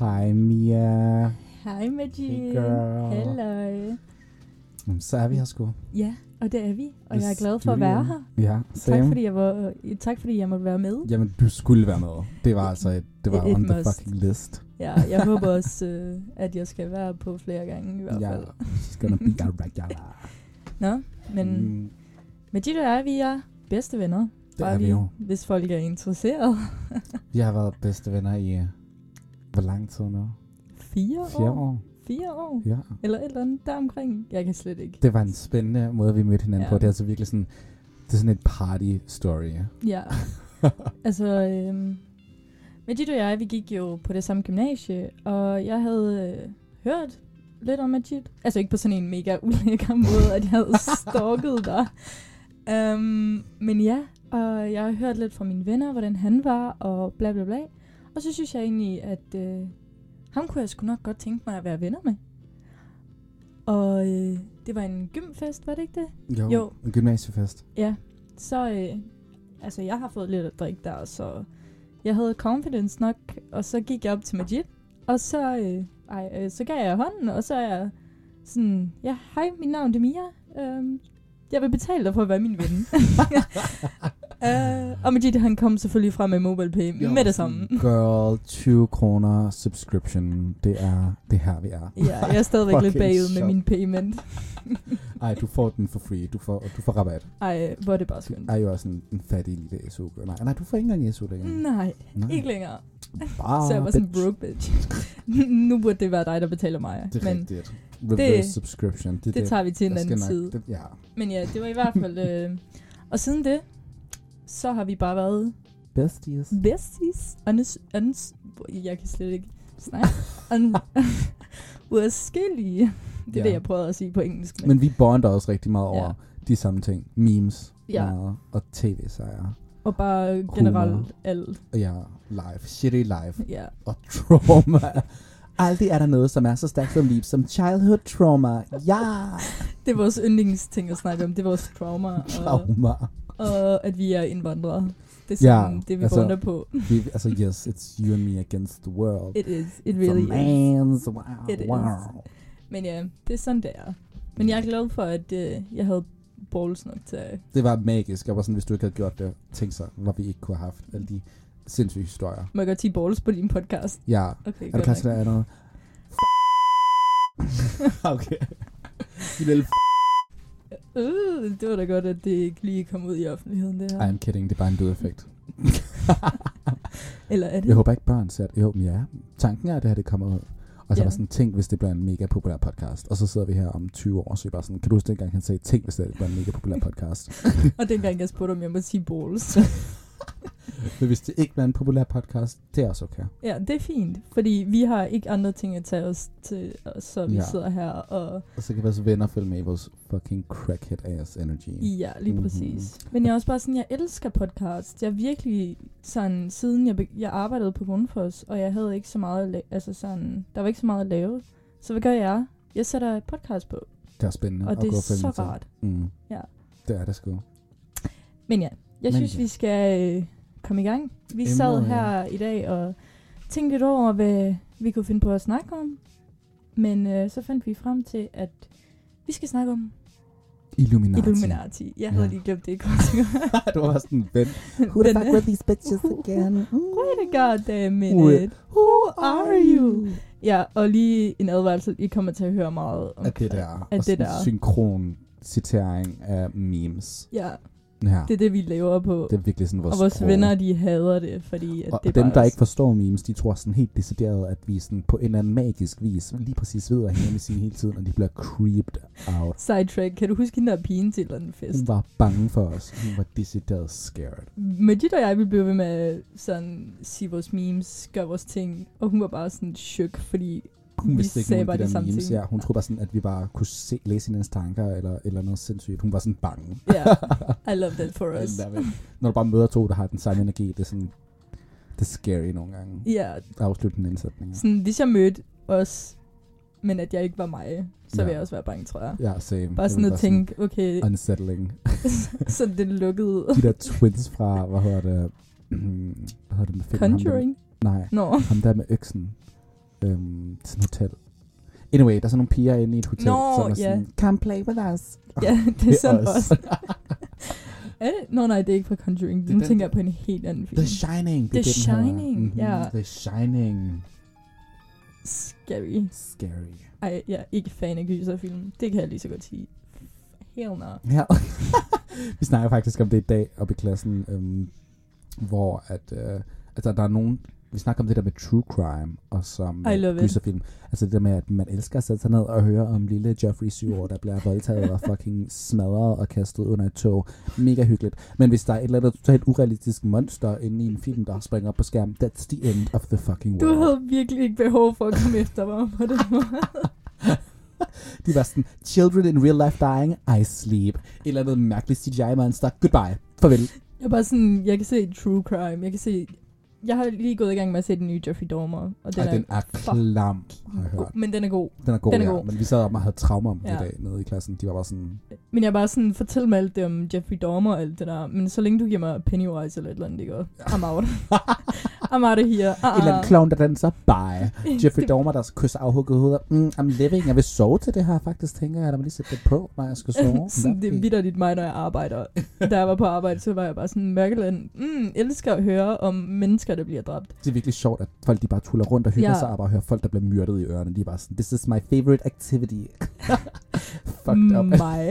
Hej Mia. Hej Majid. Hey girl. Hello. Så er vi her sgu. Ja, og det er vi. Og jeg er glad for at være her. Ja, same. Tak fordi, jeg var, øh, tak fordi jeg måtte være med. Jamen, du skulle være med. Det var altså et, det var Et- on the must. fucking list. Ja, jeg håber også, øh, at jeg skal være på flere gange i hvert Ja, fald. she's gonna be a regular. Nå, men Mm, Majid og jeg, vi er bedste venner. det er vi jo. Hvis folk er interesseret. Vi har været bedste venner i, hvor lang tid nu? Fire, Fire år? år. Fire år? Ja. Eller et eller andet deromkring. Jeg kan slet ikke. Det var en spændende måde, vi mødte hinanden Ja. på. Det er altså virkelig sådan, det er sådan et party story. Ja. altså, øhm, Majid og jeg, vi gik jo på det samme gymnasie, og jeg havde øh, hørt lidt om Majid. Altså ikke på sådan en mega ulækker måde, at jeg havde stalket dig. Um, men ja, og jeg har hørt lidt fra mine venner, hvordan han var, og bla bla bla. Og så synes jeg egentlig, at øh, ham kunne jeg sgu nok godt tænke mig at være venner med. Og øh, det var en gymfest, var det ikke det? Jo, Jo. en gymnasiefest. Ja, så øh, altså jeg har fået lidt at drikke der, så jeg havde confidence nok, og så gik jeg op til Majid, og så, øh, ej, øh, så gav jeg hånden, og så er jeg sådan, ja, hej, mit navn er Mia, øhm, jeg vil betale dig for at være min ven. øh, og Majid, han kom selvfølgelig frem med MobilePay Jeg med det samme. Girl, 20 kroner subscription. Det er, det er her, vi er. Ja, jeg er stadigvæk lidt bagud med min payment. Ej, du får den for free. Du får, du får rabat. Ej, hvor er det bare skønt. er jo også en, en fattig lille SU. Nej, nej, du får ikke engang SU længere. Nej, Nej. ikke længere. Bare Så jeg var sådan bitch. broke bitch. nu burde det være dig, der betaler mig. Det er men rigtigt. Reverse det- subscription. Det, er det tager vi til en anden tid. nok, det, ja. Men ja, det var i hvert fald... Øh, og siden det, så har vi bare været Besties. besties. Uns, uns, jeg kan slet ikke snakke. Un, uadskillige. Det er Ja. det, jeg prøvede at sige på engelsk. Men, Men vi bonder også rigtig meget over Ja. de samme ting. Memes. Ja. meget, og tv-sejre. og bare generelt alt. Ja, live. Shitty live. Ja. Og trauma. Aldrig er der noget, som er så stærkt som liv som childhood trauma. Ja! Det er vores yndlingsting at snakke om. Det er vores trauma. Trauma. og at vi er indvandrere. Det er Ja, sådan, det, vi altså- bonder på. Vi, altså, yes, it's you and me against the world. It is. It really is. man's, wow, It is. wow. Men ja, det er sådan, det er. Men jeg er glad for, at øh, jeg havde balls nok til at... Det var magisk. Jeg var sådan, hvis du ikke havde gjort det, tænk så, hvor vi ikke kunne have haft alle de sindssyge historier. Må jeg godt sige balls på din podcast? Ja, Okay, er du klar til det andet? okay. Din lille Øh, det var da godt, at det ikke lige kom ud i offentligheden, det her. I'm kidding. Det er bare en død effekt. Eller er det? Jeg håber ikke børn ser det. Jo, men ja. Tanken er, at det her det kommer ud. Og så Ja. var sådan, tænk hvis det bliver en mega populær podcast. Og så sidder vi her om 20 år, så er vi bare sådan, kan du huske dengang, han sagde, tænk hvis det bliver en mega populær podcast. Og dengang jeg spurgte, om jeg må sige balls. Men hvis det ikke bliver en populær podcast, det er også okay. ja, det er fint. Fordi vi har ikke andre ting at tage os til, så vi Ja. sidder her og... Og så kan vores venner følge med i vores fucking crackhead ass energy. Ja, lige Mhm. præcis. Men jeg er også bare sådan, jeg elsker podcast. Jeg er virkelig sådan, siden jeg, jeg arbejdede på Grundfos, og jeg havde ikke så meget, at la- altså sådan, der var ikke så meget at lave. Så hvad gør jeg? Jeg sætter et podcast på, Det er spændende og det er så rart. Mm. Ja. Det er det sgu. Men ja, jeg Men synes, ja. vi skal øh, komme i gang. Vi Emner, sad ja. her i dag og tænkte lidt over, hvad vi kunne finde på at snakke om. Men øh, så fandt vi frem til, at vi skal snakke om Illuminati. Illuminati. Jeg havde Ja. lige glemt det i kort. du var sådan, ven. Who the fuck were these bitches again? Wait a goddamn Who- minute. Who are you? Ja, og lige en advarsel. I kommer til at høre meget om At det der. At og det sådan der. synkron citering af memes. Ja, Ja. det er det, vi laver på. Det er virkelig sådan vores og vores sprog. venner, de hader det, fordi at og det er dem, der ikke forstår memes, de tror sådan helt decideret, at vi sådan på en eller anden magisk vis lige præcis ved, hinanden vil sige hele tiden, og de bliver creeped out. Sidetrack. Kan du huske hende der pigen til en fest? Hun var bange for os. Hun var decideret scared. Majid og jeg, vi blev ved med at sådan, sige vores memes, gøre vores ting, og hun var bare sådan chok, fordi Hun Vi vidste ikke nogen af de de der samme memes. Ja, hun troede bare sådan, at vi bare kunne se, læse hinandens tanker, eller, eller noget sindssygt. Hun var sådan bange. ja, I love that for us. Når du bare møder to, der har den samme energi, det er sådan, det er scary nogle gange. Ja, Afsluttende indsætninger. sådan, hvis jeg mødte os, men at jeg ikke var mig, så Ja. ville jeg også være bange, tror jeg. Ja, same. Bare sådan at tænke, okay, Unsettling. så det lukkede. De der twins fra, hvad hedder det? hvad hedder det med filmen? Ham Conjuring? der, nej, Nå, ham der med øksen. Øhm, sådan et hotel. Anyway, der er sådan nogle piger inde i et hotel, Nå, som er ja. sådan, come play with us. Ja, det er sådan os. også. Er det? Nå nej, det er ikke fra Conjuring. Det er Nu den- tænker jeg på en helt anden film. The Shining. The er. Shining, ja. The Shining. Scary. Scary. Ej, jeg er ikke fan af gyserfilm. Det kan jeg lige så godt sige. Hell no. Ja. vi snakker faktisk om det i dag oppe i klassen, øhm, hvor at, øh, altså, der er nogen, vi snakker om det der med true crime, og som it. gyserfilm. Altså det der med, at man elsker at sætte sig ned og høre om lille Geoffrey 7 år, der bliver voldtaget og fucking smadret og kastet under et tog. Mega hyggeligt. Men hvis der er et eller andet totalt urealistisk monster inde i en film, der springer op på skærmen, that's the end of the fucking Du world. havde virkelig ikke behov for at komme efter mig på den måde. De var sådan, children in real life dying, I sleep. Et eller andet mærkeligt CGI-monster, goodbye. Farvel. Jeg er bare sådan, jeg kan se true crime. Jeg kan se... Jeg har lige gået i gang med at se den nye Jeffrey Dahmer. Og den, Ej, den er klam, har jeg hørt. Men den er god. Den er god, Den er ja. god. Men vi sad og havde traumer om det Ja. i dag nede i klassen. De var bare sådan, Men jeg er bare sådan, fortæl mig alt det om Jeffrey Dahmer og alt det der. Men så længe du giver mig Pennywise eller et eller andet, det går. I'm out. I'm out of here. Uh, en eller anden clown, der danser bye. Jeffrey Dahmer, der kysser afhugget hoveder. Mm, I'm living. Jeg vil sove til det her, faktisk, tænker jeg. Lad mig lige sætte det på, når jeg skal sove. sådan, det er vidderligt mig, når jeg arbejder. Da jeg var på arbejde, så var jeg bare sådan, Mørkeland, mm, elsker at høre om mennesker, der bliver dræbt. Det er virkelig sjovt, at folk de bare tuller rundt og hygger Ja. sig, og bare hører folk, der bliver myrdet i ørerne. De er bare sådan, this is my favorite activity. Fucked up. Mig.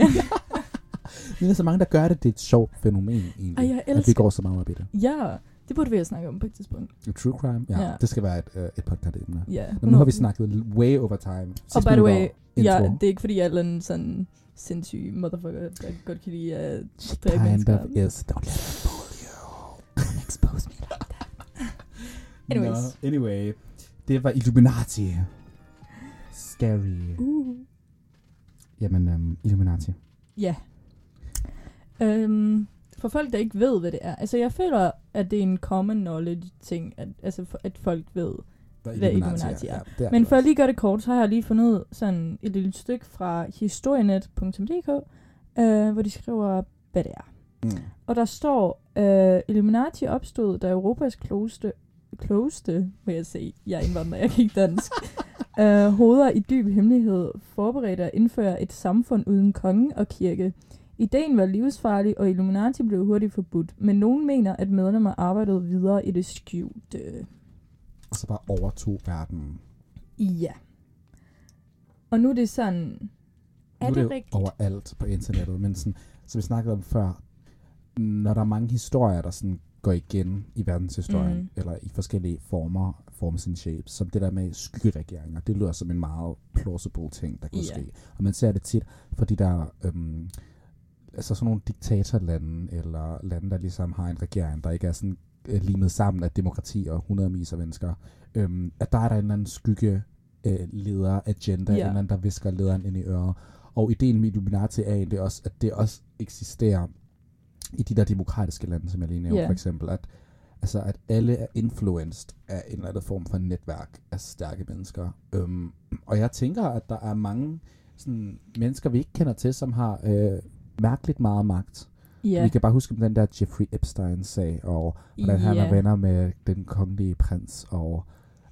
Men der er så mange, der gør det. Det er et sjovt fænomen, egentlig. Ej, jeg At vi elsker- går så meget op i det. ja, det burde vi have snakket om på et tidspunkt. True crime, ja. Ja. Det skal være et, øh, et podcast-emne. Ja, Nå, nu har vi 100%. snakket way over time. Sidste Og by the way, ja, det er ikke fordi, jeg er en sådan sindssyg motherfucker, der godt kan lide at She dræbe kind mennesker. of is. Don't let Anyways. No, anyway. Det var Illuminati. Scary. Uh. Jamen, um, Illuminati. Ja. Øhm, for folk, der ikke ved, hvad det er. Altså, jeg føler, at det er en common knowledge ting, at, altså, for, at folk ved. Hvad Illuminati er. det er Men for at lige gøre det kort, så har jeg lige fundet sådan et lille stykke fra historienet.dk, øh, hvor de skriver, hvad det er. Mm. Og der står, øh, Illuminati opstod, da Europas klogeste, klogeste, vil jeg sige, jeg er indvandrer, jeg kan ikke dansk, øh, hoveder i dyb hemmelighed forberedte at indføre et samfund uden konge og kirke. Ideen var livsfarlig, og Illuminati blev hurtigt forbudt, men nogen mener, at medlemmer arbejdede videre i det skjulte. Og så bare overtog verden. Ja. Og nu er det sådan, er nu er det det rigtigt? overalt på internettet, men sådan, som vi snakkede om før, når der er mange historier, der sådan går igen i verdenshistorien, Mm. eller i forskellige former, forms and shapes, som det der med skyggeregeringer, det lyder som en meget plausible ting, der kunne Ja. ske. Og man ser det tit, fordi der øhm, altså sådan nogle diktatorlande, eller lande, der ligesom har en regering, der ikke er sådan øh, limet sammen af demokrati og hundredvis af mennesker, øhm, at der er der en eller anden skygge øh, leder agenda, Ja. en eller anden, der visker lederen ind i øret. Og ideen med Illuminati er egentlig også, at det også eksisterer i de der demokratiske lande, som jeg lige nævnte, Ja. for eksempel, at, altså, at alle er influenced af en eller anden form for netværk af stærke mennesker. Øhm, og jeg tænker, at der er mange sådan, mennesker, vi ikke kender til, som har øh, mærkeligt meget magt. Ja. Vi kan bare huske den der Jeffrey Epstein-sag, og hvordan han Ja. er venner med den kongelige prins, og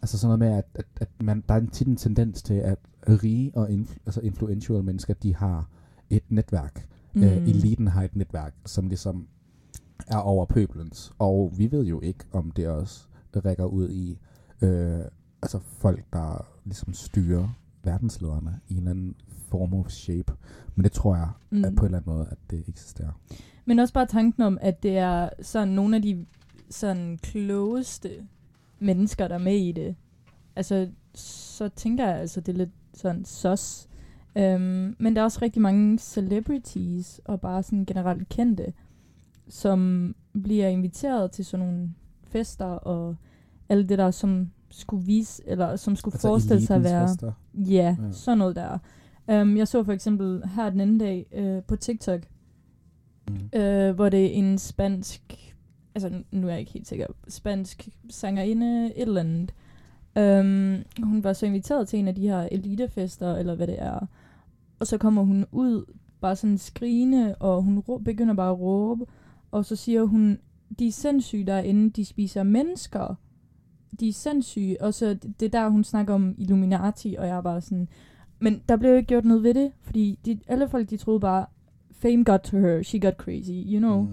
altså sådan noget med, at, at, at man, der er en tit en tendens til, at rige og influ, altså influential mennesker, de har et netværk. Mm. Øh, eliten har et netværk, som ligesom er over pøbelens. Og vi ved jo ikke, om det også rækker ud i øh, altså folk, der ligesom styrer verdenslederne i en eller anden form of shape. Men det tror jeg mm. At på en eller anden måde, at det eksisterer. Men også bare tanken om, at det er sådan nogle af de sådan klogeste mennesker, der er med i det. Altså, så tænker jeg altså, det er lidt sådan sus. Um, men der er også rigtig mange celebrities, og bare sådan generelt kendte, som bliver inviteret til sådan nogle fester, og alt det der, som skulle vise, eller som skulle altså forestille sig at være... fester. Ja, Ja. sådan noget der. Um, jeg så for eksempel her den anden dag uh, på TikTok, Mm. øh, hvor det er en spansk, altså nu er jeg ikke helt sikker, spansk sangerinde, et eller andet. Um, hun var så inviteret til en af de her elitefester, eller hvad det er. Og så kommer hun ud, bare sådan skrigende, og hun rå- begynder bare at råbe. Og så siger hun, de er sindssyge derinde, de spiser mennesker. de er sindssyge, og så det, det er der, hun snakker om Illuminati, og jeg er bare sådan, men der blev jo ikke gjort noget ved det, fordi de, alle folk, de troede bare, fame got to her, she got crazy, you know. Mm.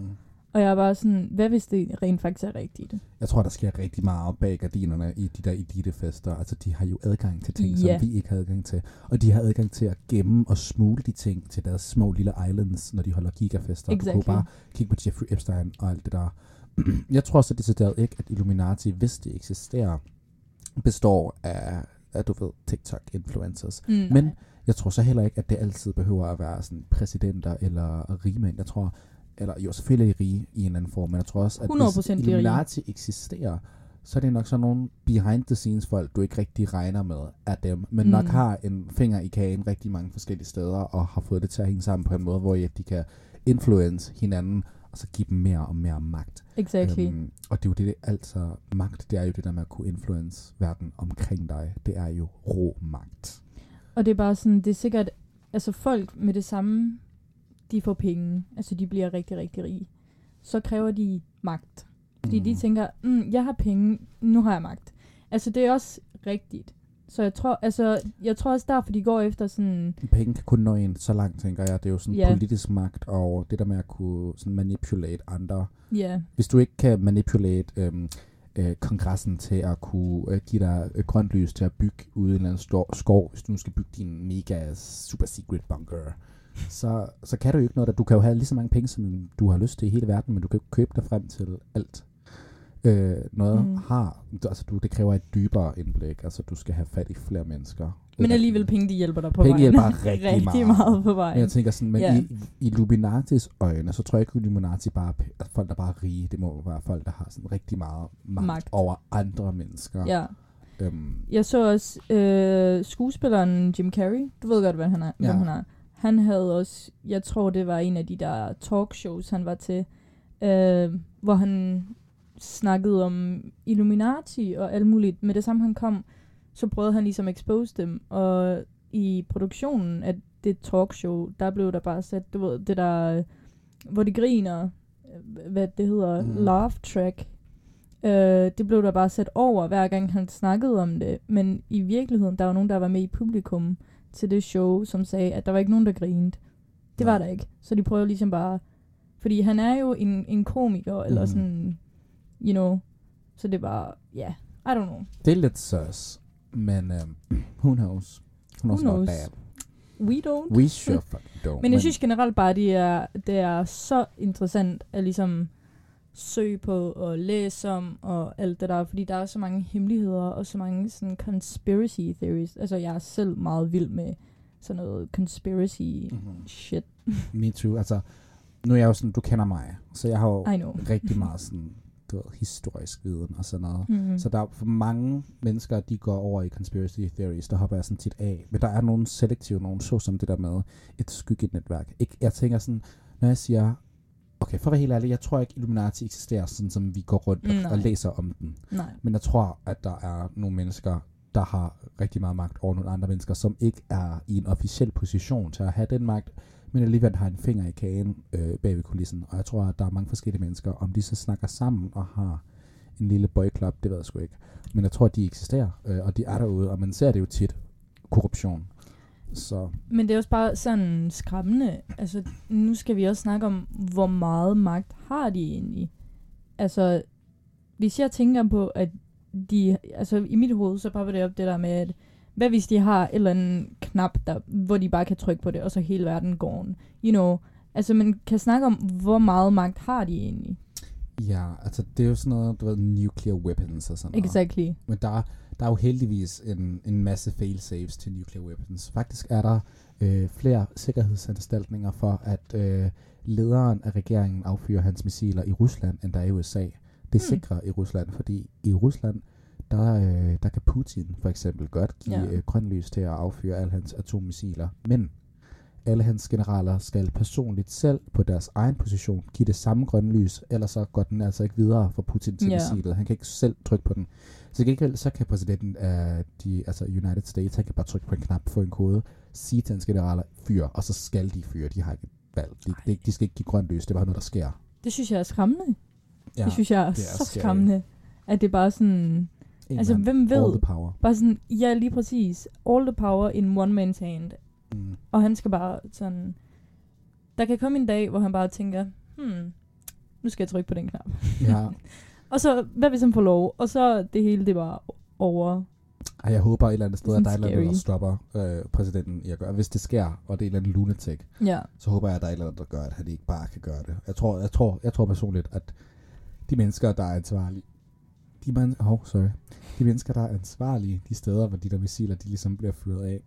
Og jeg er bare sådan, hvad hvis det rent faktisk er rigtigt? Jeg tror, der sker rigtig meget bag gardinerne i de der elitefester. Altså, de har jo adgang til ting, Ja. som vi ikke har adgang til. Og de har adgang til at gemme og smule de ting til deres små lille islands, når de holder gigafester. Du Exactly. kunne bare kigge på Jeffrey Epstein og alt det der. Jeg tror så decideret ikke, at Illuminati, hvis det eksisterer, består af, af du ved, TikTok-influencers. Mm, Men jeg tror så heller ikke, at det altid behøver at være sådan præsidenter eller rigmænd. Jeg tror, eller jo selvfølgelig er de rige i en eller anden form, men jeg tror også, at 100% hvis. Illuminati eksisterer, så er det nok sådan nogle behind the scenes folk, du ikke rigtig regner med af dem, men mm. nok har en finger i kagen rigtig mange forskellige steder, og har fået det til at hænge sammen på en måde, hvor de kan influence hinanden, og så give dem mere og mere magt. Exactly. Øhm, og det er jo det, det, altså magt, det er jo det der med at kunne influence verden omkring dig. Det er jo rå magt. Og det er bare sådan, det er sikkert, altså folk med det samme, de får penge, altså de bliver rigtig, rigtig rige. Så kræver de magt. Fordi mm. de tænker, mm, jeg har penge, nu har jeg magt. Altså det er også rigtigt. Så jeg tror, altså, jeg tror også derfor, de går efter sådan, Penge kan kun nå en så langt, tænker jeg. Det er jo sådan Ja. politisk magt, og det der med at kunne sådan manipulate andre. ja, Hvis du ikke kan manipulate øhm, øh, kongressen til at kunne øh, give dig øh, grønt lys til at bygge ude i en eller anden stor skov, hvis du nu skal bygge din mega super secret bunker, så, så kan du jo ikke noget. Der. Du kan jo have lige så mange penge, som du har lyst til i hele verden, men du kan jo ikke købe dig frem til alt. Øh, noget Mm. har, altså du, det kræver et dybere indblik, altså du skal have fat i flere mennesker. men alligevel penge, de hjælper dig på Penge vejen. hjælper rigtig rigtig meget. meget på Men vejen. jeg tænker sådan, men yeah. i, i Illuminatis øjne, så tror jeg ikke, at Illuminati bare er folk, der bare er rige. Det må være folk, der har sådan rigtig meget magt, Magt. over andre mennesker. Ja. Øhm, Jeg så også øh, skuespilleren Jim Carrey. Du ved godt, hvad han er. Ja. Hvem han er. Han havde også, jeg tror det var en af de der talkshows, han var til, øh, hvor han snakkede om Illuminati og alt muligt. Med det samme han kom, så prøvede han ligesom at expose dem. Og i produktionen af det talkshow, der blev der bare sat, du ved, det der, hvor de griner, øh, hvad det hedder, mm. Laugh track. Øh, det blev der bare sat over, hver gang han snakkede om det. Men i virkeligheden, der var nogen, der var med i publikum til det show, som sagde, at der var ikke nogen, der grinede. Det var der ikke. Så de prøver ligesom bare... Fordi han er jo en, en komiker, eller Mhm. sådan, you know. Så det var, ja, yeah, I don't know. det er lidt sus, men øhm, who knows? Who knows Who knows? that? We don't. We sure fucking don't. Men jeg synes generelt bare, det er, det er så interessant at ligesom søge på og læse om og alt det der, fordi der er så mange hemmeligheder og så mange sådan conspiracy theories. Altså jeg er selv meget vild med sådan noget conspiracy mm-hmm. shit. Me too. Altså, nu er jeg jo sådan, du kender mig, så jeg har jo rigtig meget sådan, du ved, historisk viden og sådan noget. Mm-hmm. Så der er for mange mennesker, de går over i conspiracy theories, der hopper jeg sådan tit af. Men der er nogle selektive, nogle så som det der med et skyggenetværk. Ikke, jeg tænker sådan, når jeg siger, okay, for at være helt ærlig, jeg tror ikke Illuminati eksisterer sådan, som vi går rundt og, Nej. og læser om den. Nej. Men jeg tror, at der er nogle mennesker, der har rigtig meget magt over nogle andre mennesker, som ikke er i en officiel position til at have den magt, men alligevel har en finger i kagen øh, bag ved kulissen. Og jeg tror, at der er mange forskellige mennesker, om de så snakker sammen og har en lille boyclub, det ved jeg sgu ikke. Men jeg tror, at de eksisterer, øh, og de er derude, og man ser det jo tit. Korruption. Så Men det er også bare sådan skræmmende. Altså, nu skal vi også snakke om, hvor meget magt har de egentlig. Altså, hvis jeg tænker på, at de, altså i mit hoved, så bare det op det der med, at hvad hvis de har et eller andet knap, der, hvor de bare kan trykke på det, og så hele verden går on. You know, altså man kan snakke om, hvor meget magt har de egentlig. ja, altså det er jo sådan noget, du ved, nuclear weapons og sådan noget. Exactly. Men der, der er jo heldigvis en, en masse fail-safes til nuclear weapons. Faktisk er der øh, flere sikkerhedsanstaltninger for, at øh, lederen af regeringen affyrer hans missiler i Rusland, end der er i USA. Det er Hmm. sikre i Rusland, fordi i Rusland, der, øh, der kan Putin for eksempel godt give ja. øh, grøn lys til at affyre alle hans atommissiler. Men alle hans generaler skal personligt selv på deres egen position give det samme grønne lys, ellers så går den altså ikke videre fra Putin til Ja. missilet. Han kan ikke selv trykke på den. Så gengæld så kan præsidenten af de, altså United States, han kan bare trykke på en knap, få en kode, sige til hans generaler, fyr, og så skal de fyre. De har ikke valg. De, de, de skal ikke give grønt lys, det er bare noget, der sker. Det synes jeg er skræmmende. Ja, det synes jeg er, det er så scary. skræmmende. At det er bare sådan... En Altså, mand. hvem All ved? the power. Bare sådan, ja, lige præcis. All the power in one man's hand. Mm. Og han skal bare sådan... Der kan komme en dag, hvor han bare tænker, hmm, nu skal jeg trykke på den knap. Ja. Og så, hvad hvis han får lov? Og så det hele, det var over. Ej, jeg håber et eller andet sted, at er der er et eller andet, der stopper øh, præsidenten i at gøre. Hvis det sker, og det er en eller anden lunatic, Ja. så håber jeg, at der er et eller andet, der gør, at han ikke bare kan gøre det. Jeg tror, jeg tror, jeg tror personligt, at de mennesker, der er ansvarlige, de, man, oh, sorry, de mennesker, der er ansvarlige de steder, hvor de der missiler, de ligesom bliver fyret af,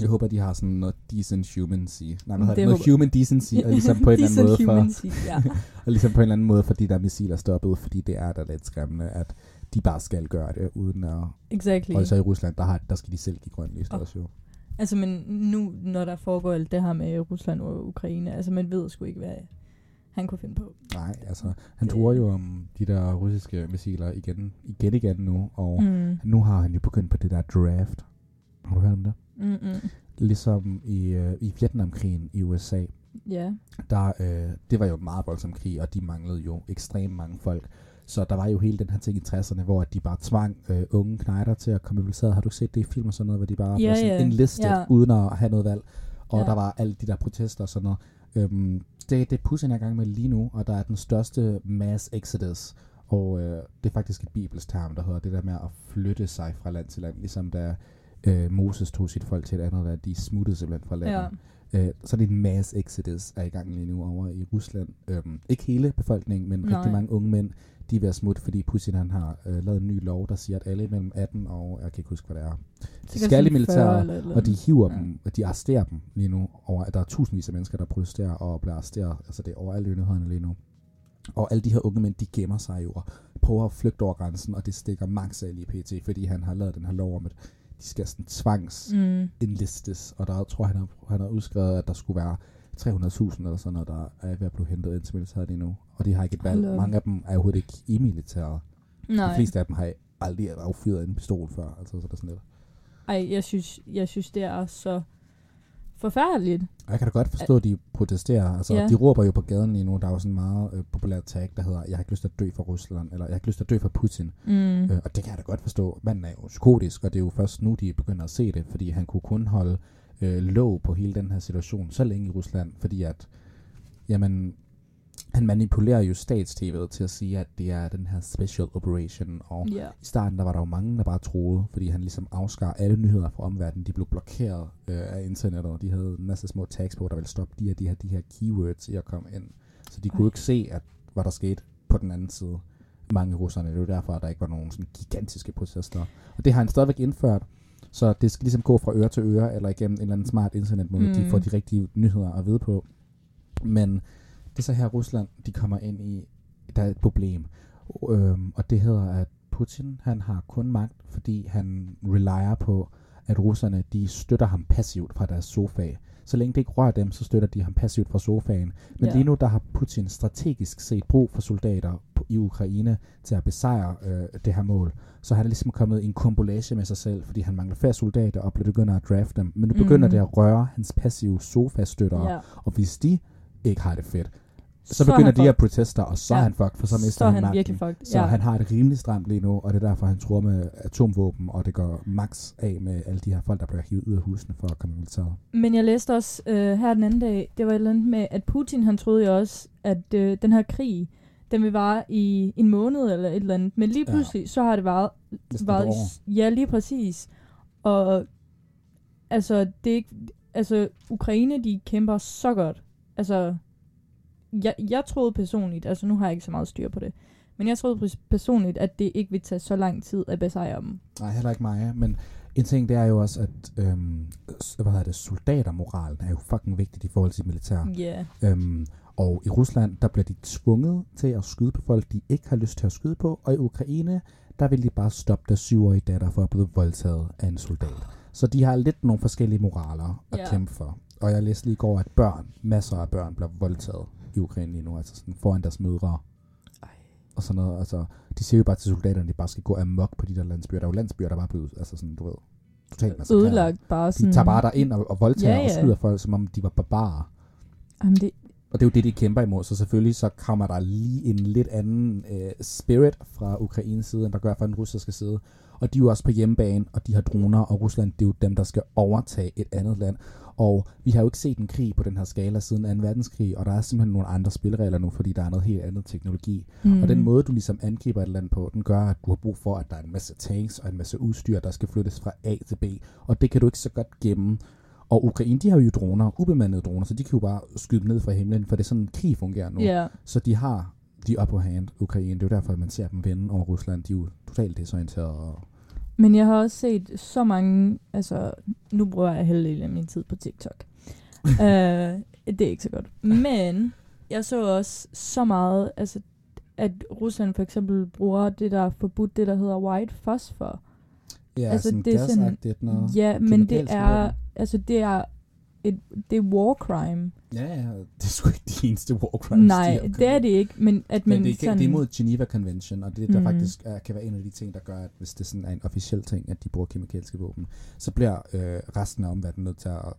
jeg håber, de har sådan noget decent humancy. Nej, hvad hedder Det? Noget human decency, og ligesom på en eller anden måde Decent for, humancy, ja. og ligesom på en eller anden måde, fordi der er missiler stoppet, fordi det er da lidt skræmmende, at de bare skal gøre det, uden at... Exactly. Og så i Rusland, der, har, der skal de selv give grøn Og- også jo. Altså, men nu, når der foregår alt det her med Rusland og Ukraine, altså, man ved sgu ikke, hvad han kunne finde på. Nej, altså, han tror jo om de der russiske missiler igen, igen igen nu, og. Mm. nu har han jo begyndt på det der draft. Har du hørt om det? Mm-mm. Ligesom i, øh, i Vietnamkrigen i USA, Ja. der, øh, det var jo en meget voldsom krig, og de manglede jo ekstremt mange folk. Så der var jo hele den her ting i 60'erne, hvor de bare tvang øh, unge knejder til at komme mobiliseret. Har du set det i film og sådan noget, hvor de bare Ja, blev sådan ja. enlisted, Ja. uden at have noget valg? Og Ja. der var alle de der protester og sådan noget. Øhm, det, det er Putin er i gang med lige nu, og der er den største mass exodus. Og øh, det er faktisk et bibelsk term, der hedder det der med at flytte sig fra land til land. Ligesom da øh, Moses tog sit folk til et andet land, de smuttede simpelthen fra landet. Ja. Øh, så er det en mass exodus er i gang lige nu over i Rusland. Øhm, ikke hele befolkningen, men Nej. rigtig mange unge mænd, de er ved at smutte, fordi Putin han har øh, lavet en ny lov, der siger, at alle mellem 18 og, jeg kan ikke huske, hvad det er, de skal i sådan 40 militæret, og de hiver Ja. dem, og de arresterer dem lige nu, over, at der er tusindvis af mennesker, der protesterer og bliver arresteret, altså det er overalt i nyhederne lige nu. Og alle de her unge mænd, de gemmer sig jo og prøver at flygte over grænsen, og det stikker Max af lige pt, fordi han har lavet den her lov om, at de skal sådan tvangs Mm. enlistes, og der tror han har, han har udskrevet, at der skulle være 300.000 eller sådan noget, der er ved at blive hentet ind til militæret lige nu. Og de har ikke et valg. Hold op. Mange af dem er overhovedet ikke i militæret. Nej. De fleste af dem har aldrig affyret en pistol før. Altså, så er det sådan lidt. Ej, jeg synes, jeg synes, det er så forfærdeligt. Og jeg kan da godt forstå, at de protesterer. Altså, Ja. De råber jo på gaden lige nu. Der er jo sådan en meget øh, populær tag, der hedder, jeg har ikke lyst til at dø for Rusland, eller jeg har ikke lyst til at dø for Putin. Mm. Øh, og det kan jeg da godt forstå. Manden er jo psykotisk, og det er jo først nu, de begynder at se det, fordi han kunne kun holde øh, låg på hele den her situation så længe i Rusland, fordi at, jamen, han manipulerer jo stats-tv'et til at sige, at det er den her special operation, og Ja. i starten der var der jo mange, der bare troede, fordi han ligesom afskar alle nyheder fra omverdenen, de blev blokeret øh, af internettet, og de havde en masse små tags på, der ville stoppe de her, de her, de her keywords i at komme ind. Så de kunne Ej. jo ikke se, at hvad der skete på den anden side. Mange russerne, det er jo derfor, at der ikke var nogen sådan gigantiske protester. Og det har han stadigvæk indført, så det skal ligesom gå fra øre til øre, eller igennem en eller anden smart internetmåde, mm. de får de rigtige nyheder at vide på. Men det er så her, Rusland, de kommer ind i, der er et problem. Øhm, og det hedder, at Putin, han har kun magt, fordi han relyer på, at russerne, de støtter ham passivt fra deres sofa. Så længe det ikke rører dem, så støtter de ham passivt fra sofaen. Men Ja. lige nu, der har Putin strategisk set brug for soldater i Ukraine til at besejre øh, det her mål. Så han er ligesom kommet i en kombolage med sig selv, fordi han mangler færre soldater og begynder at drafte dem. Men nu begynder Mhm. det at røre hans passive sofastøttere. ja. Og hvis de ikke har det fedt, så, Så er begynder de at protester, og så Ja. er han fucked, for så mister så han, han magten. virkelig fucked. Så ja. han har det rimelig stramt lige nu, og det er derfor, han tror med atomvåben, og det går max af med alle de her folk, der bliver hivet ud af husene for at komme militæret. Men jeg læste også øh, her den anden dag, det var et eller andet med, at Putin, han troede jo også, at øh, den her krig, den vil vare i en måned eller et eller andet. Men lige Ja. pludselig, så har det varet, varet ja, lige præcis. Og altså, det er ikke, altså, Ukraine, de kæmper så godt. Altså, jeg, jeg troede personligt, altså nu har jeg ikke så meget styr på det, men jeg troede pers- personligt, at det ikke ville tage så lang tid at besejre dem. Nej, heller ikke mig, men en ting, det er jo også, at øhm, hvad hedder det, soldatermoralen er jo fucking vigtigt i forhold til militær. Ja. Øhm, og i Rusland, der bliver de tvunget til at skyde på folk, de ikke har lyst til at skyde på. Og i Ukraine, der vil de bare stoppe deres syvårige datter for at blive voldtaget af en soldat. Så de har lidt nogle forskellige moraler at Ja. kæmpe for. Og jeg læste lige i går, at børn, masser af børn, bliver voldtaget i Ukraine lige nu. Altså sådan foran deres mødre. Ej. Og sådan noget. Altså, de siger jo bare til soldaterne, at de bare skal gå amok på de der landsbyer. Der er jo landsbyer, der bare er blevet, altså sådan, du ved, totalt massakreret. Ødelagt bare sådan... De tager bare der ind og, og voldtager Ja, og ja. skyder folk, som om de var barbarer. Jamen det, Og det er jo det, de kæmper imod, så selvfølgelig så kommer der lige en lidt anden øh, spirit fra Ukraines side, end der gør fra den russiske side. Og de er jo også på hjemmebane, og de har droner, og Rusland, det er jo dem, der skal overtage et andet land. Og vi har jo ikke set en krig på den her skala siden 2. verdenskrig, og der er simpelthen nogle andre spilregler nu, fordi der er noget helt andet teknologi. Mm. Og den måde, du ligesom angriber et land på, den gør, at du har brug for, at der er en masse tanks og en masse udstyr, der skal flyttes fra A til B. Og det kan du ikke så godt gemme. Og Ukraine, de har jo droner, ubemandede droner, så de kan jo bare skyde ned fra himlen, for det er sådan, krig fungerer nu. Ja. Så de har de upper hand, Ukraine. Det er jo derfor, at man ser dem vinde over Rusland. De er jo totalt desorienterede. Og Men jeg har også set så mange, altså nu bruger jeg halvdelen af min tid på TikTok. uh, det er ikke så godt. Men jeg så også så meget, altså at Rusland for eksempel bruger det der er forbudt, det der hedder white phosphor. ja, Altså, sådan det er sådan- noget. Ja, men det er, altså det er et, det er war crime. Ja, ja, det er sgu ikke de eneste war crimes. Nej, de det er det ikke, men at man Men det, er, sådan... det er imod Geneva Convention, og det der Mhm. faktisk er, kan være en af de ting, der gør, at hvis det sådan er en officiel ting, at de bruger kemikalske våben, så bliver øh, resten af omverdenen nødt til at,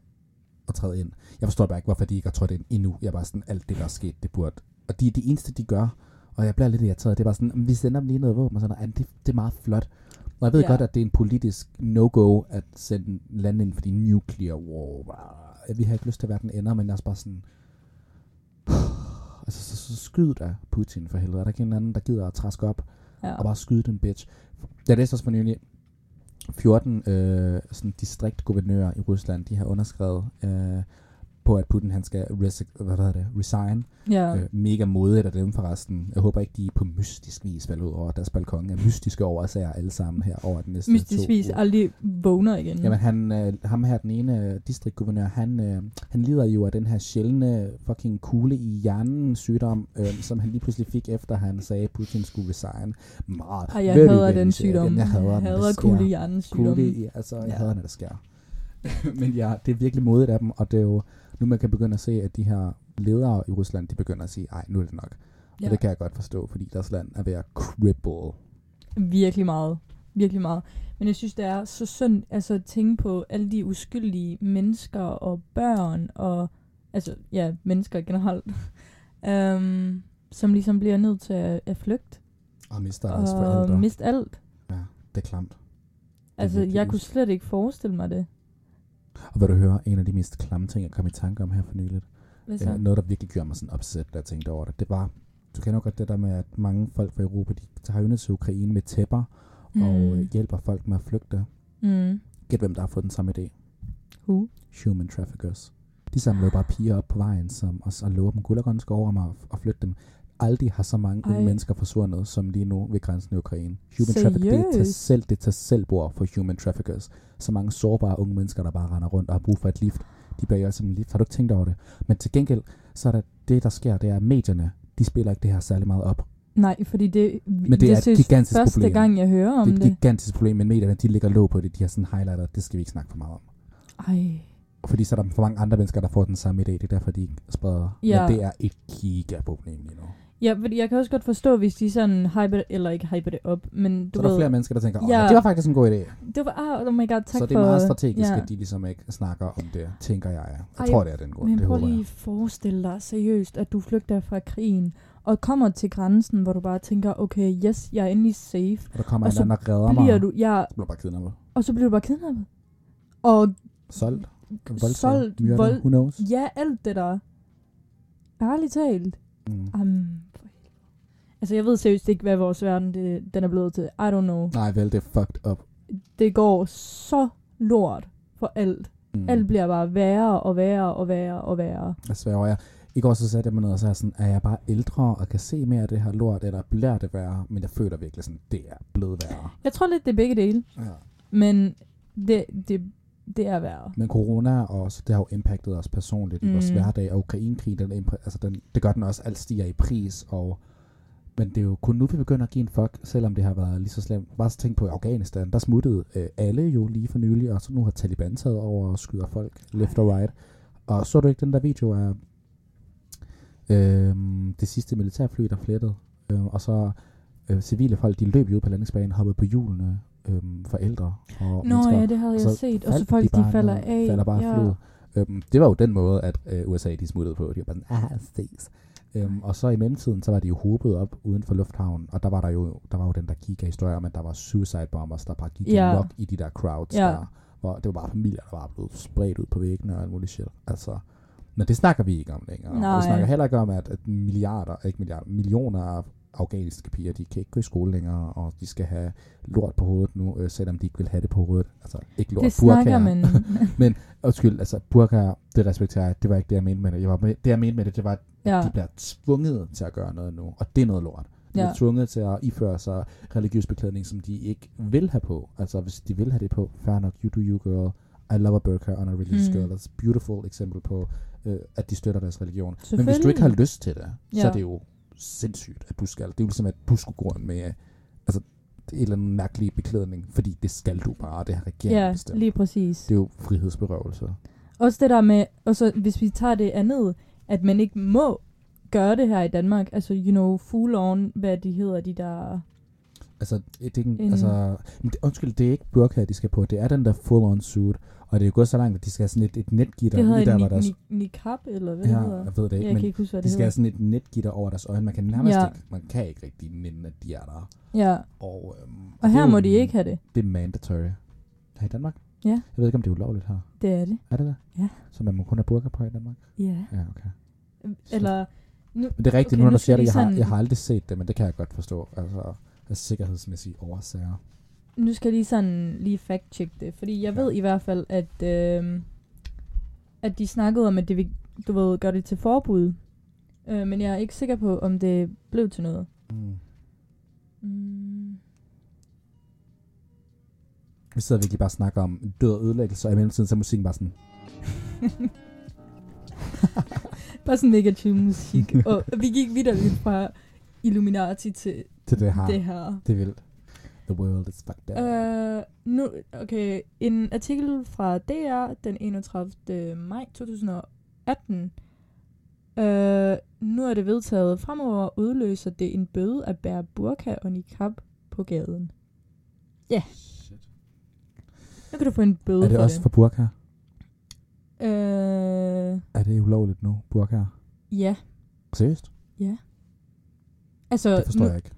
at træde ind. Jeg forstår bare ikke, hvorfor de ikke har trådt ind endnu. Jeg er bare sådan, alt det, der er sket, det burde. Og de er de eneste, de gør. Og jeg bliver lidt irriteret. Det er bare sådan, "Men vi sender dem lige noget våben, og sådan, "Ej, det, det er meget flot. Og jeg ved Ja. godt, at det er en politisk no-go at sende lande ind for de nuclear war. Vi har ikke lyst til at være den ender, men jeg er bare sådan, altså så, så skyd da Putin for helvede. Er der ikke en anden, der gider at træske op ja. og bare skyde den bitch? Jeg læste også for nylig, 14 øh, sådan distriktguvernører i Rusland, de har underskrevet øh, på, at Putin han skal resi- hvad hedder det, resign. ja. Øh, mega modigt af dem forresten. Jeg håber ikke, de på mystisk vis falder ud over deres balkon. Er mystiske årsager alle sammen her over den næste Mystisk vis uger. aldrig vågner igen. Jamen han, øh, ham her, den ene øh, distriktguvernør, han, øh, han lider jo af den her sjældne fucking kugle i hjernen sygdom, øh, som han lige pludselig fik, efter han sagde, at Putin skulle resign. Meget. Ej, jeg hader den sygdom. Jeg hader, jeg den, hader det kugle i hjernen sygdom. Kugle altså, jeg Ja. hader, når det sker. Men ja, det er virkelig modigt af dem, og det er jo, nu man kan begynde at se, at de her ledere i Rusland, de begynder at sige, ej, nu er det nok. Ja. Og det kan jeg godt forstå, fordi deres land er ved at cripple. Virkelig meget. Virkelig meget. Men jeg synes, det er så synd altså, at tænke på alle de uskyldige mennesker og børn og altså ja, mennesker generelt, um, som ligesom bliver nødt til at, at flygte Og mister deres og forældre. miste alt. Ja, det er klamt. Altså, jeg kunne slet ikke forestille mig det. Og vil du høre, en af de mest klamme ting, jeg kom i tanke om her for nyligt, Hvad så? noget, der virkelig gjorde mig sådan opsæt, da jeg tænkte over det, det var, du kender godt det der med, at mange folk fra Europa, de tager jo ned til Ukraine med tæpper, mm. og øh, hjælper folk med at flygte. mm. Gæt, hvem der har fået den samme idé. Who? Human traffickers. De samler jo bare piger op på vejen, som, og, og lover dem guld og grønne skove om at, at flytte dem. Aldrig har så mange unge Ej. mennesker forsvundet, som lige nu ved grænsen i Ukraine. Human traffickers, det er tag selv, det er selvbord for human traffickers. Så mange sårbare unge mennesker, der bare render rundt og har brug for et lift. De bliver jo lift. Har du ikke tænkt over det? Men til gengæld, så er der det, der sker, det er, at medierne, de spiller ikke det her særlig meget op. Nej, fordi det, Men det er et gigantisk første problem. gang, jeg hører om det er et det. gigantisk problem, men medierne, de ligger låg på det. De har sådan highlighter, det skal vi ikke snakke for meget om. Ej. Fordi så er der for mange andre mennesker, der får den samme idé. Det er derfor, de spreder. Ja. Men det er et gigaproblem lige nu. Ja, fordi jeg kan også godt forstå, hvis de sådan hyper det, eller ikke hyper det op, men du så der er ved, flere mennesker, der tænker, åh, Ja. det var faktisk en god idé. det var, ah, oh my god, tak så det for... er meget strategisk, ja. at de ligesom ikke snakker om det, tænker jeg. Jeg Ej, tror, det er den grund. Men det prøv lige at forestille dig seriøst, at du flygter fra krigen, og kommer til grænsen, hvor du bare tænker, okay, yes, jeg er endelig safe. Og der kommer og en anden, der redder mig. Du, ja, Så bliver du bare kidnappet. og så bliver du bare kidnappet. Og Solgt. Voldtaget. solgt, myrdet, vold, Who knows? ja, alt det der. Ærligt talt. Mm. Altså, jeg ved seriøst ikke, hvad vores verden det, den er blevet til. I don't know. Nej, vel, det er fucked up. Det går så lort for alt. Mm. Alt bliver bare værre og værre og værre og værre. Jeg sværger jeg. I går så satte jeg mig ned og jeg sådan, er jeg bare ældre og kan se mere af det her lort, eller bliver det værre? Men jeg føler virkelig sådan, det er blevet værre. Jeg tror lidt, det er begge dele. Ja. Men det, det, det er værre. Men corona også, det har jo impactet os personligt mm. i vores Mm. hverdag, og Ukrainekrigen, den, altså den, det gør den også, alt stiger i pris, og men det er jo kun nu, vi begynder at give en fuck, selvom det har været lige så slemt. Bare så tænk på Afghanistan, der smuttede øh, alle jo lige for nylig, og så nu har Taliban taget over og skyder folk left og right. Og så du ikke den der video af øh, det sidste militærfly, der flettede, øh, og så øh, civile folk, de løb jo ud på landingsbanen, hoppede på hjulene, øh, forældre og Nå mennesker. ja, det havde jeg så set. Og så folk, de, bare falder ned, af. falder bare ja. ja. Øhm, det var jo den måde, at øh, USA de smuttede på. De var bare sådan, ah, ses. Øhm, og så i mellemtiden, så var de jo hobet op uden for lufthavnen, og der var der jo, der var jo den der giga-historie om, at der var suicide bombers, der bare gik Ja. nok i de der crowds Ja. der, hvor det var bare familier, der var blevet spredt ud på væggene og alt muligt shit. Altså, men det snakker vi ikke om længere. Og Nej. vi snakker heller ikke om, at, at milliarder, ikke milliarder, millioner af afghanske piger, de kan ikke gå i skole længere, og de skal have lort på hovedet nu, øh, selvom de ikke vil have det på hovedet. Altså, ikke lort, det burkaer. man. Undskyld, altså burkaer, det respekterer jeg. Det var ikke det, jeg mente med det. Jeg var det, jeg mente med det, det var, at ja. de bliver tvunget til at gøre noget nu, og det er noget lort. De Ja. er tvunget til at iføre sig religiøs beklædning, som de ikke vil have på. Altså, hvis de vil have det på, fair nok, you do you girl. I love a burqa on a religious Mm. girl. That's a beautiful eksempel på, øh, at de støtter deres religion. Men hvis du ikke har lyst til det, så Ja. er det jo sindssygt, at du skal. Det er jo ligesom, at du skulle gå rundt med øh, altså, et eller andet mærkelig beklædning, fordi det skal du bare, det har regeringen Ja, bestemt. lige præcis. Det er jo frihedsberøvelse. Også det der med, og så hvis vi tager det andet, at man ikke må gøre det her i Danmark. Altså, you know, full on, hvad de hedder, de der... Altså, det er ikke, en, altså, undskyld, det er ikke burka, de skal på. Det er den der full-on suit. Og det er jo gået så langt, at de skal have sådan et, et netgitter Det hedder der, en deres... ni, niqab, eller hvad Ja, det hedder. jeg ved det ikke, jeg men kan ikke huske, hvad de det skal have hedder. sådan et netgitter over deres øjne. Man kan nærmest Ja. ikke, man kan ikke rigtig nænde, at de er der. Ja, Og, øhm, og er her må de ikke have det. Det er mandatory. Her i Danmark? Ja. Jeg ved ikke, om det er ulovligt her. Det er det. Er det det? Ja. Så man må kun have burka på i Danmark? Ja. Ja, okay. Eller... Nu, Men det er rigtigt, Okay, nu når du siger det, de jeg har, jeg har aldrig set det, men det kan jeg godt forstå. Altså, af sikkerhedsmæssige årsager. Nu skal jeg lige sådan lige fact-check det. Fordi jeg Ja. ved i hvert fald, at, øh, at de snakkede om, at det vil, du ved, gøre det til forbud. Øh, men jeg er ikke sikker på, om det blev til noget. Mm. Mm. Vi sidder virkelig bare og snakker om død og ødelæggelse, og i mellemtiden så er musikken bare sådan... Bare sådan mega chill musik. og vi gik videre lidt fra Illuminati til til det her. det her. Det er vildt. The world is fucked up. Uh, nu, okay, en artikel fra DR den 31. maj 2018. Uh, nu er det vedtaget. Fremover udløser det en bøde at bære burka og niqab på gaden. Shit. Nu kan du få en bøde Er det for også det. for burka? Uh, Er det ulovligt nu, burka? ja, Seriøst? altså Det forstår nu, jeg ikke.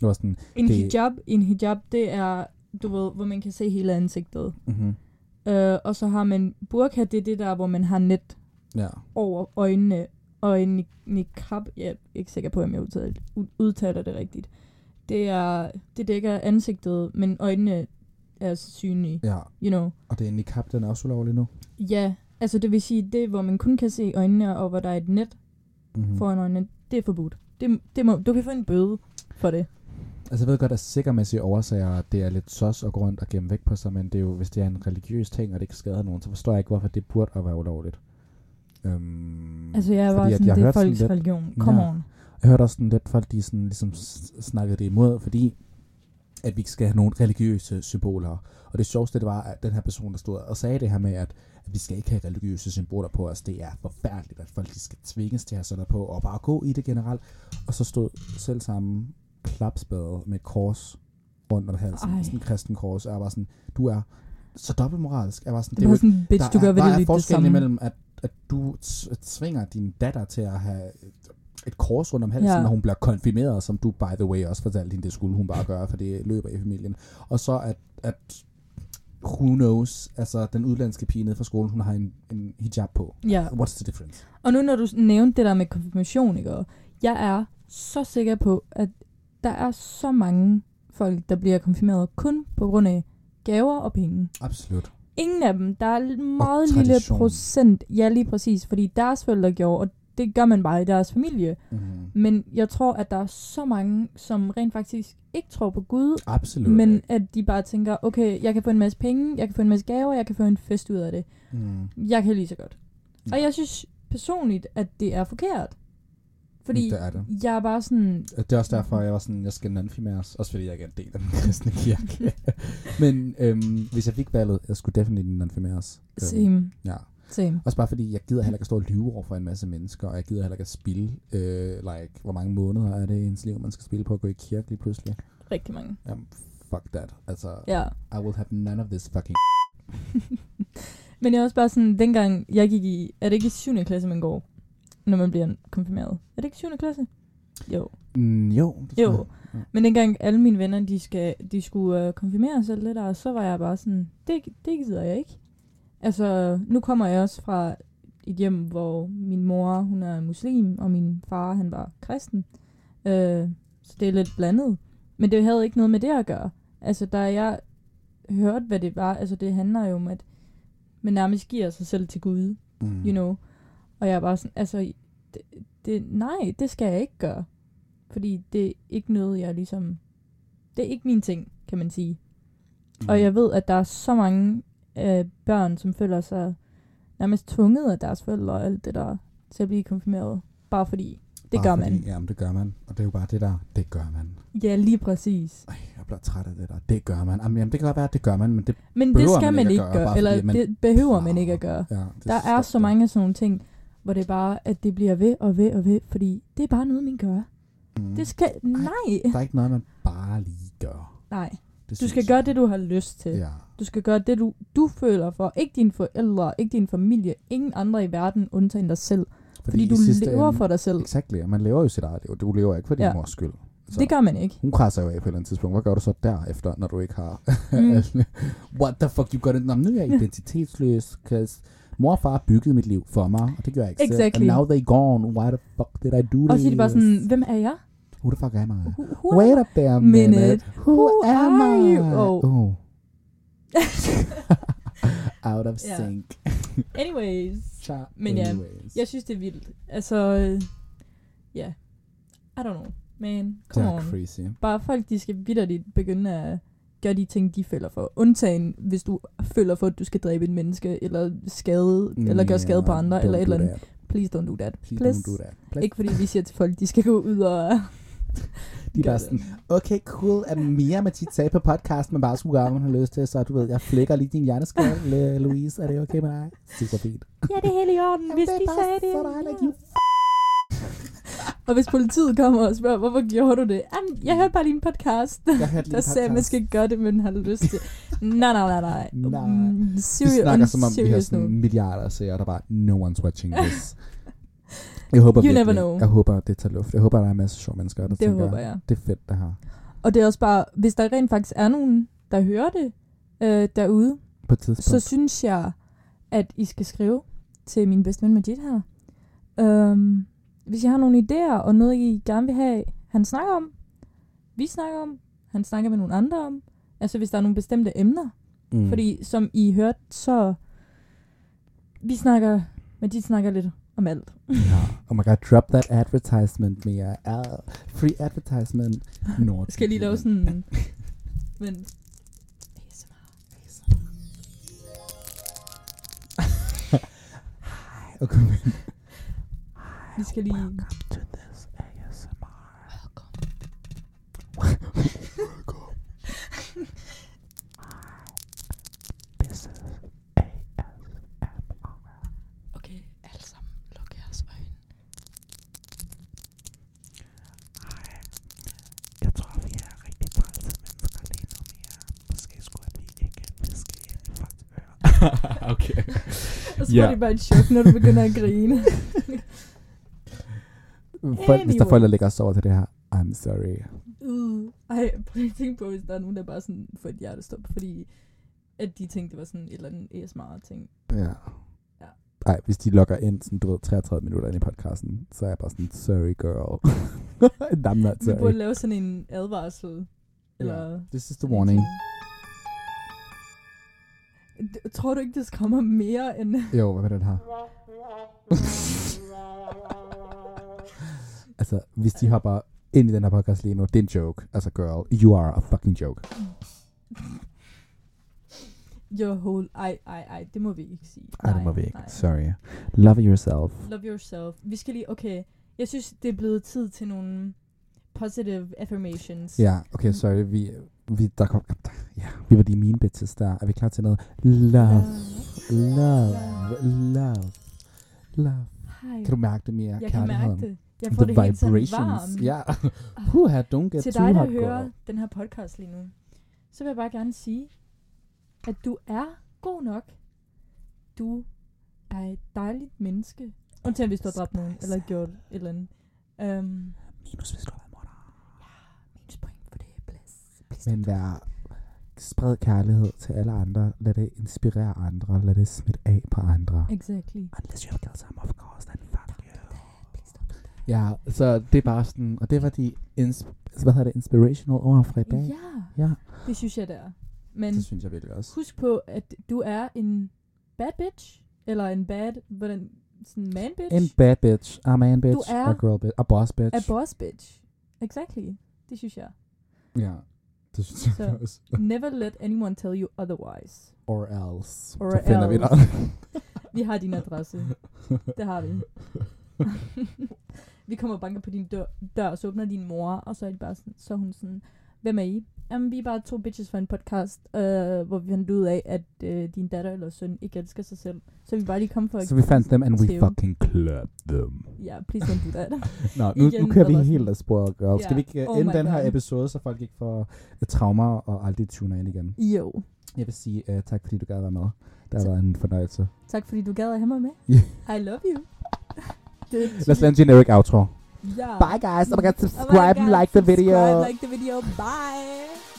Det var sådan... en det- hijab, en hijab, det er, du ved, hvor man kan se hele ansigtet. Mm-hmm. Uh, og så har man burka, det er det der, hvor man har net Ja. over øjnene, og en ni- niqab, jeg er ikke sikker på, om jeg udtaler, udtaler det rigtigt. Det er, det dækker ansigtet, men øjnene er synlige, ja. you know. Og det er en niqab, den er også ulovlig nu. Ja, altså det vil sige, det hvor man kun kan se øjnene, og hvor der er et net Mm-hmm. foran øjnene, det er forbudt. Det, det må, du kan få en bøde for det. Altså jeg ved godt, at sikkermæssige årsager, at det er lidt sos at gå rundt og gemme væk på sig, men det er jo, hvis det er en religiøs ting, og det ikke skader nogen, så forstår jeg ikke, hvorfor det burde at være ulovligt. Øhm, Altså jeg var at sådan, jeg det er folks lidt- religion. Come Ja. on. Jeg hørte også sådan lidt folk, de sådan ligesom snakkede det imod, fordi at vi ikke skal have nogle religiøse symboler. Og det sjoveste, det var, at den her person, der stod og sagde det her med, at, at vi skal ikke have religiøse symboler på os. Det er forfærdeligt, at folk de skal tvinges til at have sådan noget på, og bare gå i det generelt. Og så stod selv samme klapspade med et kors rundt om halsen, Ej. sådan en kristen kors, og jeg var sådan, du er så dobbeltmoralsk. Jeg var sådan, Det er bare jo sådan, bitch, der du gør ved der det er det forskellen imellem, at, at du tvinger din datter til at have et, et kors rundt om halsen, Ja. når hun bliver konfirmeret, som du, by the way, også fortalte hende, det skulle hun bare gøre, for det løber i familien. Og så at, at who knows, altså den udlandske pige nede fra skolen, hun har en, en hijab på. Ja, What's the difference? Og nu når du nævnte det der med konfirmation, ikke? jeg er så sikker på, at der er så mange folk, der bliver konfirmeret kun på grund af gaver og penge. Absolut. Ingen af dem. Der er en meget lille procent. Ja, lige præcis. Fordi deres forældre gjorde, og det gør man bare i deres familie. Mm-hmm. Men jeg tror, at der er så mange, som rent faktisk ikke tror på Gud, Absolut. men at de bare tænker, okay, jeg kan få en masse penge, jeg kan få en masse gaver, jeg kan få en fest ud af det. Mm. Jeg kan lige så godt. Ja. Og jeg synes personligt, at det er forkert. Fordi Det er det. jeg er bare sådan, Det er også derfor, jeg var sådan, jeg skal nonfimeres. Også fordi jeg ikke er en del af den kristne kirke. Men øhm, hvis jeg fik valget, jeg skulle definitivt nonfimeres. Øhm, same, ja. same. Også bare fordi, jeg gider heller ikke at stå og lyve over for en masse mennesker, og jeg gider heller ikke at spille, øh, like, hvor mange måneder er det i ens liv, man skal spille på at gå i kirke lige pludselig. Rigtig mange. Jamen, fuck that. Altså, Ja. I will have none of this fucking Men jeg er også bare sådan, dengang jeg gik i, er det ikke i 7. klasse, man går, når man bliver konfirmeret? Er det ikke 7. klasse? Jo. Mm, jo. Det Jo. jeg. Men dengang alle mine venner, de, skal, de skulle øh, konfirmere sig lidt der, så var jeg bare sådan, det, det gider jeg ikke. Altså, nu kommer jeg også fra et hjem, hvor min mor, hun er muslim, og min far, han var kristen. Øh, så det er lidt blandet. Men det havde ikke noget med det at gøre. Altså, da jeg hørte, hvad det var, altså det handler jo om, at man nærmest giver sig selv til Gud, Mm. you know. Og jeg er bare sådan, altså, det, det, nej, det skal jeg ikke gøre. Fordi det er ikke noget, jeg ligesom... Det er ikke min ting, kan man sige. Mm. Og jeg ved, at der er så mange øh, børn, som føler sig nærmest tvunget af deres forældre og alt det der, til at blive konfirmeret. Bare fordi. Det Bare gør fordi, man. Jamen, det gør man. Og det er jo bare det der, det gør man. Ja, lige præcis. Ej, jeg bliver træt af det der. Det gør man. Jamen, jamen, det kan godt være, at det gør man, men det... Men det skal man man ikke gøre, gøre, eller man- det behøver man ikke at gøre. Ja, det Der er så mange af sådan nogle ting, hvor det er bare, at det bliver ved og ved og ved, fordi det er bare noget, man gør. Mm. Det skal... Nej. Der er ikke noget, man bare lige gør. Nej. Det Du skal jeg. gøre det, du har lyst til. Ja. Du skal gøre det, du, du føler for. Ikke dine forældre, ikke din familie, ingen andre i verden, undtagen dig selv. Fordi, fordi du lever ende- for dig selv. Og Man lever jo sit eget liv. Du lever ikke for din Ja. mors skyld. Så Det gør man ikke. Hun krasser jo af på et eller andet tidspunkt. Hvad gør du så derefter, når du ikke har... Mm. What the fuck, you got it? Nå, nu er jeg identitetsløs, cause mor og far byggede mit liv for mig, og det gør jeg ikke selv. Exactly. And now they gone. Why the fuck did I do this? Og så er de bare sådan, hvem er jeg? Who the fuck am I? Who, who Wait up there Minute. minute. Who, Who am are I? you? Oh. oh. Out of sync. Anyways. Cha- Men ja, anyways. Jeg synes, det er vildt. Altså, ja. I don't know. Man, det come er on. crazy. Bare folk, de skal vidderligt begynde at gøre de ting, de føler for. Undtagen, hvis du føler for, at du skal dræbe et menneske, eller skade, eller gøre skade på andre, eller et eller andet. Please don't do that. Please, Please. don't do that. Please. Ikke fordi vi siger til folk, de skal gå ud og... De er gør bare sådan, okay, cool, at Mia tit sagde på podcast, men bare skulle gøre, man har lyst til, så du ved, jeg flækker lige din hjerneskal, Louise, er det okay med dig? Super fint. Ja, det er helt i orden, hvis det er de sagde det. så dejligt, Ja. Og hvis politiet kommer og spørger, hvorfor gjorde du det? Jamen, jeg hørte bare lige en podcast, Jeg hørte lige der en sagde, at man podcast. skal gøre det, men har lyst til. Nej, nej, nej, nej. Nej. Mm, Vi Serious, snakker som om, vi har sådan milliarder af seere, der bare, no one's watching this. Jeg håber You virkelig, never know. jeg håber, det tager luft. Jeg håber, der er en masse sjove mennesker, der Det tænker, håber jeg. det er fedt, det her. Og det er også bare, hvis der rent faktisk er nogen, der hører det øh, derude, På så synes jeg, at I skal skrive til min bedste ven Majid her. Øhm, hvis I har nogle idéer og noget, I gerne vil have, han snakker om, vi snakker om, han snakker med nogle andre om, altså hvis der er nogle bestemte emner. mm. Fordi som I hørte, så vi snakker, Majid snakker lidt om alt. Ja. Oh my god, drop that advertisement, Mia. Uh, free advertisement. Nord. Skal jeg lige lave sådan... Men... Okay, men Vi skal lige... to this ASMR. This is Okay, alle sammen, luk jeres øjne. Jeg tror, vi er rigtig trælse mennesker lige nu. Måske skulle vi ikke viske ind i folks ører. okay. Og så Ja. var det bare et chok, når du begynder at grine. Folk, hvis der er Anyway. folk, der lægger os over til det her, I'm sorry. Uh, ej, prøv at tænke på, hvis der er nogen, der bare sådan får et hjertestop, fordi at de tænkte, det var sådan et eller andet ASMR-ting. Ja. Ja. Ej, hvis de logger ind sådan, du ved, 33 minutter ind i podcasten, så er jeg bare sådan, sorry girl. I'm not Vi burde sorry. lave sådan en advarsel. Eller... This is the warning. D- Tror du ikke, det kommer mere end... Jo, hvad er den her? Altså, hvis de hopper ind i den her podcast lige nu, det er en joke. Altså, girl, you are a fucking joke. Your whole... Ej, ej, ej, det må vi ikke sige. Ej, det må vi ikke. nej. Sorry. Love yourself. Love yourself. Vi skal lige... Okay, jeg synes, det er blevet tid til nogle positive affirmations. Ja, okay, sorry. Vi, vi, der kom, ja, vi var de mean bitches der. Er vi klar til noget? Love. Love. Love. Love. Hej. Kan du mærke det mere? Jeg kan mærke det. Jeg får The det helt sådan vibrations. varmt. Ja. Puha, don't get Til dig, der hører girl. den her podcast lige nu, så vil jeg bare gerne sige, at du er god nok. du er et dejligt menneske. Undtagen hvis du har dræbt nogen, eller gjort et eller andet. Um, Minus hvis du har været morder. minus point for det, please. please Men vær spred kærlighed til alle andre. Lad det inspirere andre. Lad det smitte af på andre. Exactly. Unless you kill some, of course, then fuck you. Please don't do that. Ja, så det er bare sådan, og det var de, ins- hvad hedder det, inspirational ord fra i dag. Ja, Ja, det synes jeg, det er. Men det synes jeg virkelig også. husk på, at du er en bad bitch, eller en bad, hvordan, sådan man bitch. En bad bitch, a man bitch, Du er- a girl bitch, a boss bitch. A boss bitch. Exactly. Det synes jeg. Ja, det synes jeg Så- også. Never let anyone tell you otherwise. Or else. Or så finder vi else. dig. Vi har din adresse. Det har vi. vi kommer og banker på din dør, dør, og så åbner din mor, og så er, de bare sådan, så er hun sådan, hvem er I? Jamen, vi er bare to bitches fra en podcast, øh, hvor vi fandt ud af, at øh, din datter eller søn ikke elsker sig selv. Så vi bare lige kom for at Så vi fandt dem, and we tæve. fucking clubbed them. Ja, please don't do that. Nå, nu, Igen, nu kører vi helt af sporet, girl. Skal Ja. vi ikke uh, Oh ende den her God. episode, så folk ikke får uh, traumer og aldrig tuner ind igen? jo. Jeg vil sige uh, tak, fordi du gad være med. Det har været en fornøjelse. Tak fordi du gad at have mig med. I love you. Det, Lad os lade en generic outro. ja. Bye guys, don't forget to Oh my subscribe and God, like the video. Subscribe, like the video. Bye.